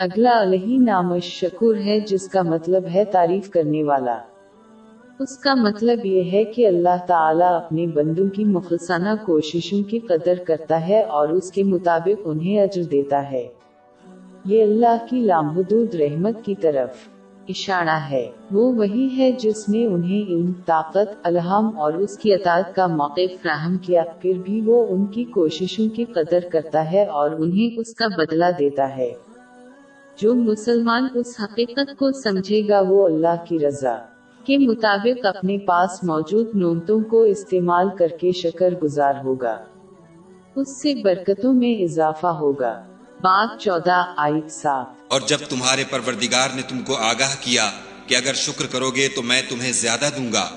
اگلا الہی نام شکور ہے جس کا مطلب ہے تعریف کرنے والا۔ اس کا مطلب یہ ہے کہ اللہ تعالیٰ اپنے بندوں کی مخلصانہ کوششوں کی قدر کرتا ہے اور اس کے مطابق انہیں اجر دیتا ہے۔ یہ اللہ کی لامحدود رحمت کی طرف اشارہ ہے۔ وہ وہی ہے جس نے انہیں علم، طاقت، الہام اور اس کی اطاعت کا موقع فراہم کیا، پھر بھی وہ ان کی کوششوں کی قدر کرتا ہے اور انہیں اس کا بدلہ دیتا ہے۔ جو مسلمان اس حقیقت کو سمجھے گا وہ اللہ کی رضا کے مطابق اپنے پاس موجود نعمتوں کو استعمال کر کے شکر گزار ہوگا۔ اس سے برکتوں میں اضافہ ہوگا۔ بات چودہ آئٹ سات۔ اور جب تمہارے پروردگار نے تم کو آگاہ کیا کہ اگر شکر کرو گے تو میں تمہیں زیادہ دوں گا۔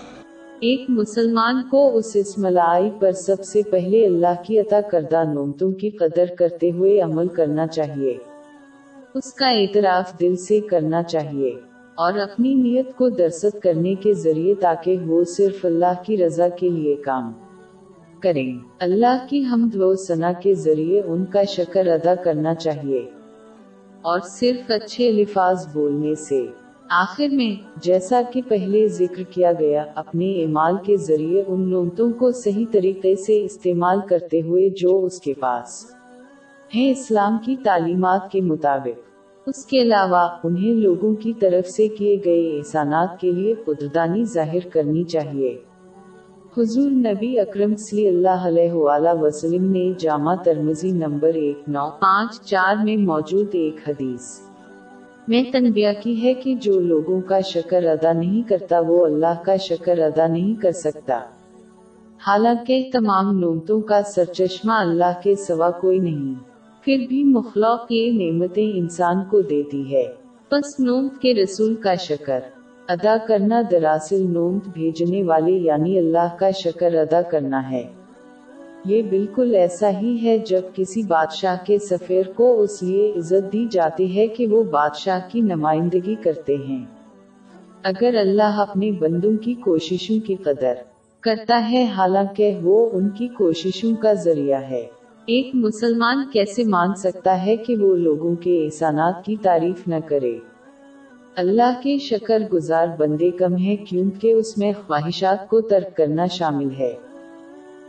ایک مسلمان کو اس اسم لائی پر سب سے پہلے اللہ کی عطا کردہ نعمتوں کی قدر کرتے ہوئے عمل کرنا چاہیے۔ اس کا اعتراف دل سے کرنا چاہیے اور اپنی نیت کو درست کرنے کے ذریعے تاکہ وہ صرف اللہ کی رضا کے لیے کام کریں۔ اللہ کی حمد و ثنا کے ذریعے ان کا شکر ادا کرنا چاہیے اور صرف اچھے الفاظ بولنے سے۔ آخر میں، جیسا کہ پہلے ذکر کیا گیا، اپنے اعمال کے ذریعے ان نعمتوں کو صحیح طریقے سے استعمال کرتے ہوئے جو اس کے پاس ہیں اسلام کی تعلیمات کے مطابق۔ اس کے علاوہ، انہیں لوگوں کی طرف سے کیے گئے احسانات کے لیے قدردانی ظاہر کرنی چاہیے۔ حضور نبی اکرم صلی اللہ علیہ وآلہ وسلم نے جامع ترمزی نمبر ایک، نو، پانچ، چار میں موجود ایک حدیث۔ میں تنبیہ کی ہے کہ جو لوگوں کا شکر ادا نہیں کرتا، وہ اللہ کا شکر ادا نہیں کر سکتا۔ حالانکہ تمام نعمتوں کا سرچشمہ اللہ کے سوا کوئی نہیں۔ پھر بھی مخلوق یہ نعمتیں انسان کو دیتی ہے۔ پس نعمت کے رسول کا شکر۔ ادا کرنا دراصل نومت بھیجنے والے یعنی اللہ کا شکر ادا کرنا ہے۔ یہ بالکل ایسا ہی ہے جب کسی بادشاہ کے سفیر کو اس لیے عزت دی جاتی ہے کہ وہ بادشاہ کی نمائندگی کرتے ہیں۔ اگر اللہ اپنے بندوں کی کوششوں کی قدر کرتا ہے، حالانکہ وہ ان کی کوششوں کا ذریعہ ہے۔ ایک مسلمان کیسے مان سکتا ہے کہ وہ لوگوں کے احسانات کی تعریف نہ کرے؟ اللہ کے شکر گزار بندے کم ہے کیونکہ اس میں خواہشات کو ترک کرنا شامل ہے۔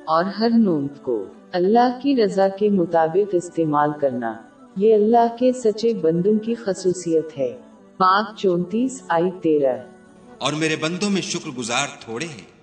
اور ہر نومت کو اللہ کی رضا کے مطابق استعمال کرنا، یہ اللہ کے سچے بندوں کی خصوصیت ہے۔ پاک چونتیس آئی تیرہ۔ اور میرے بندوں میں شکر گزار تھوڑے ہیں۔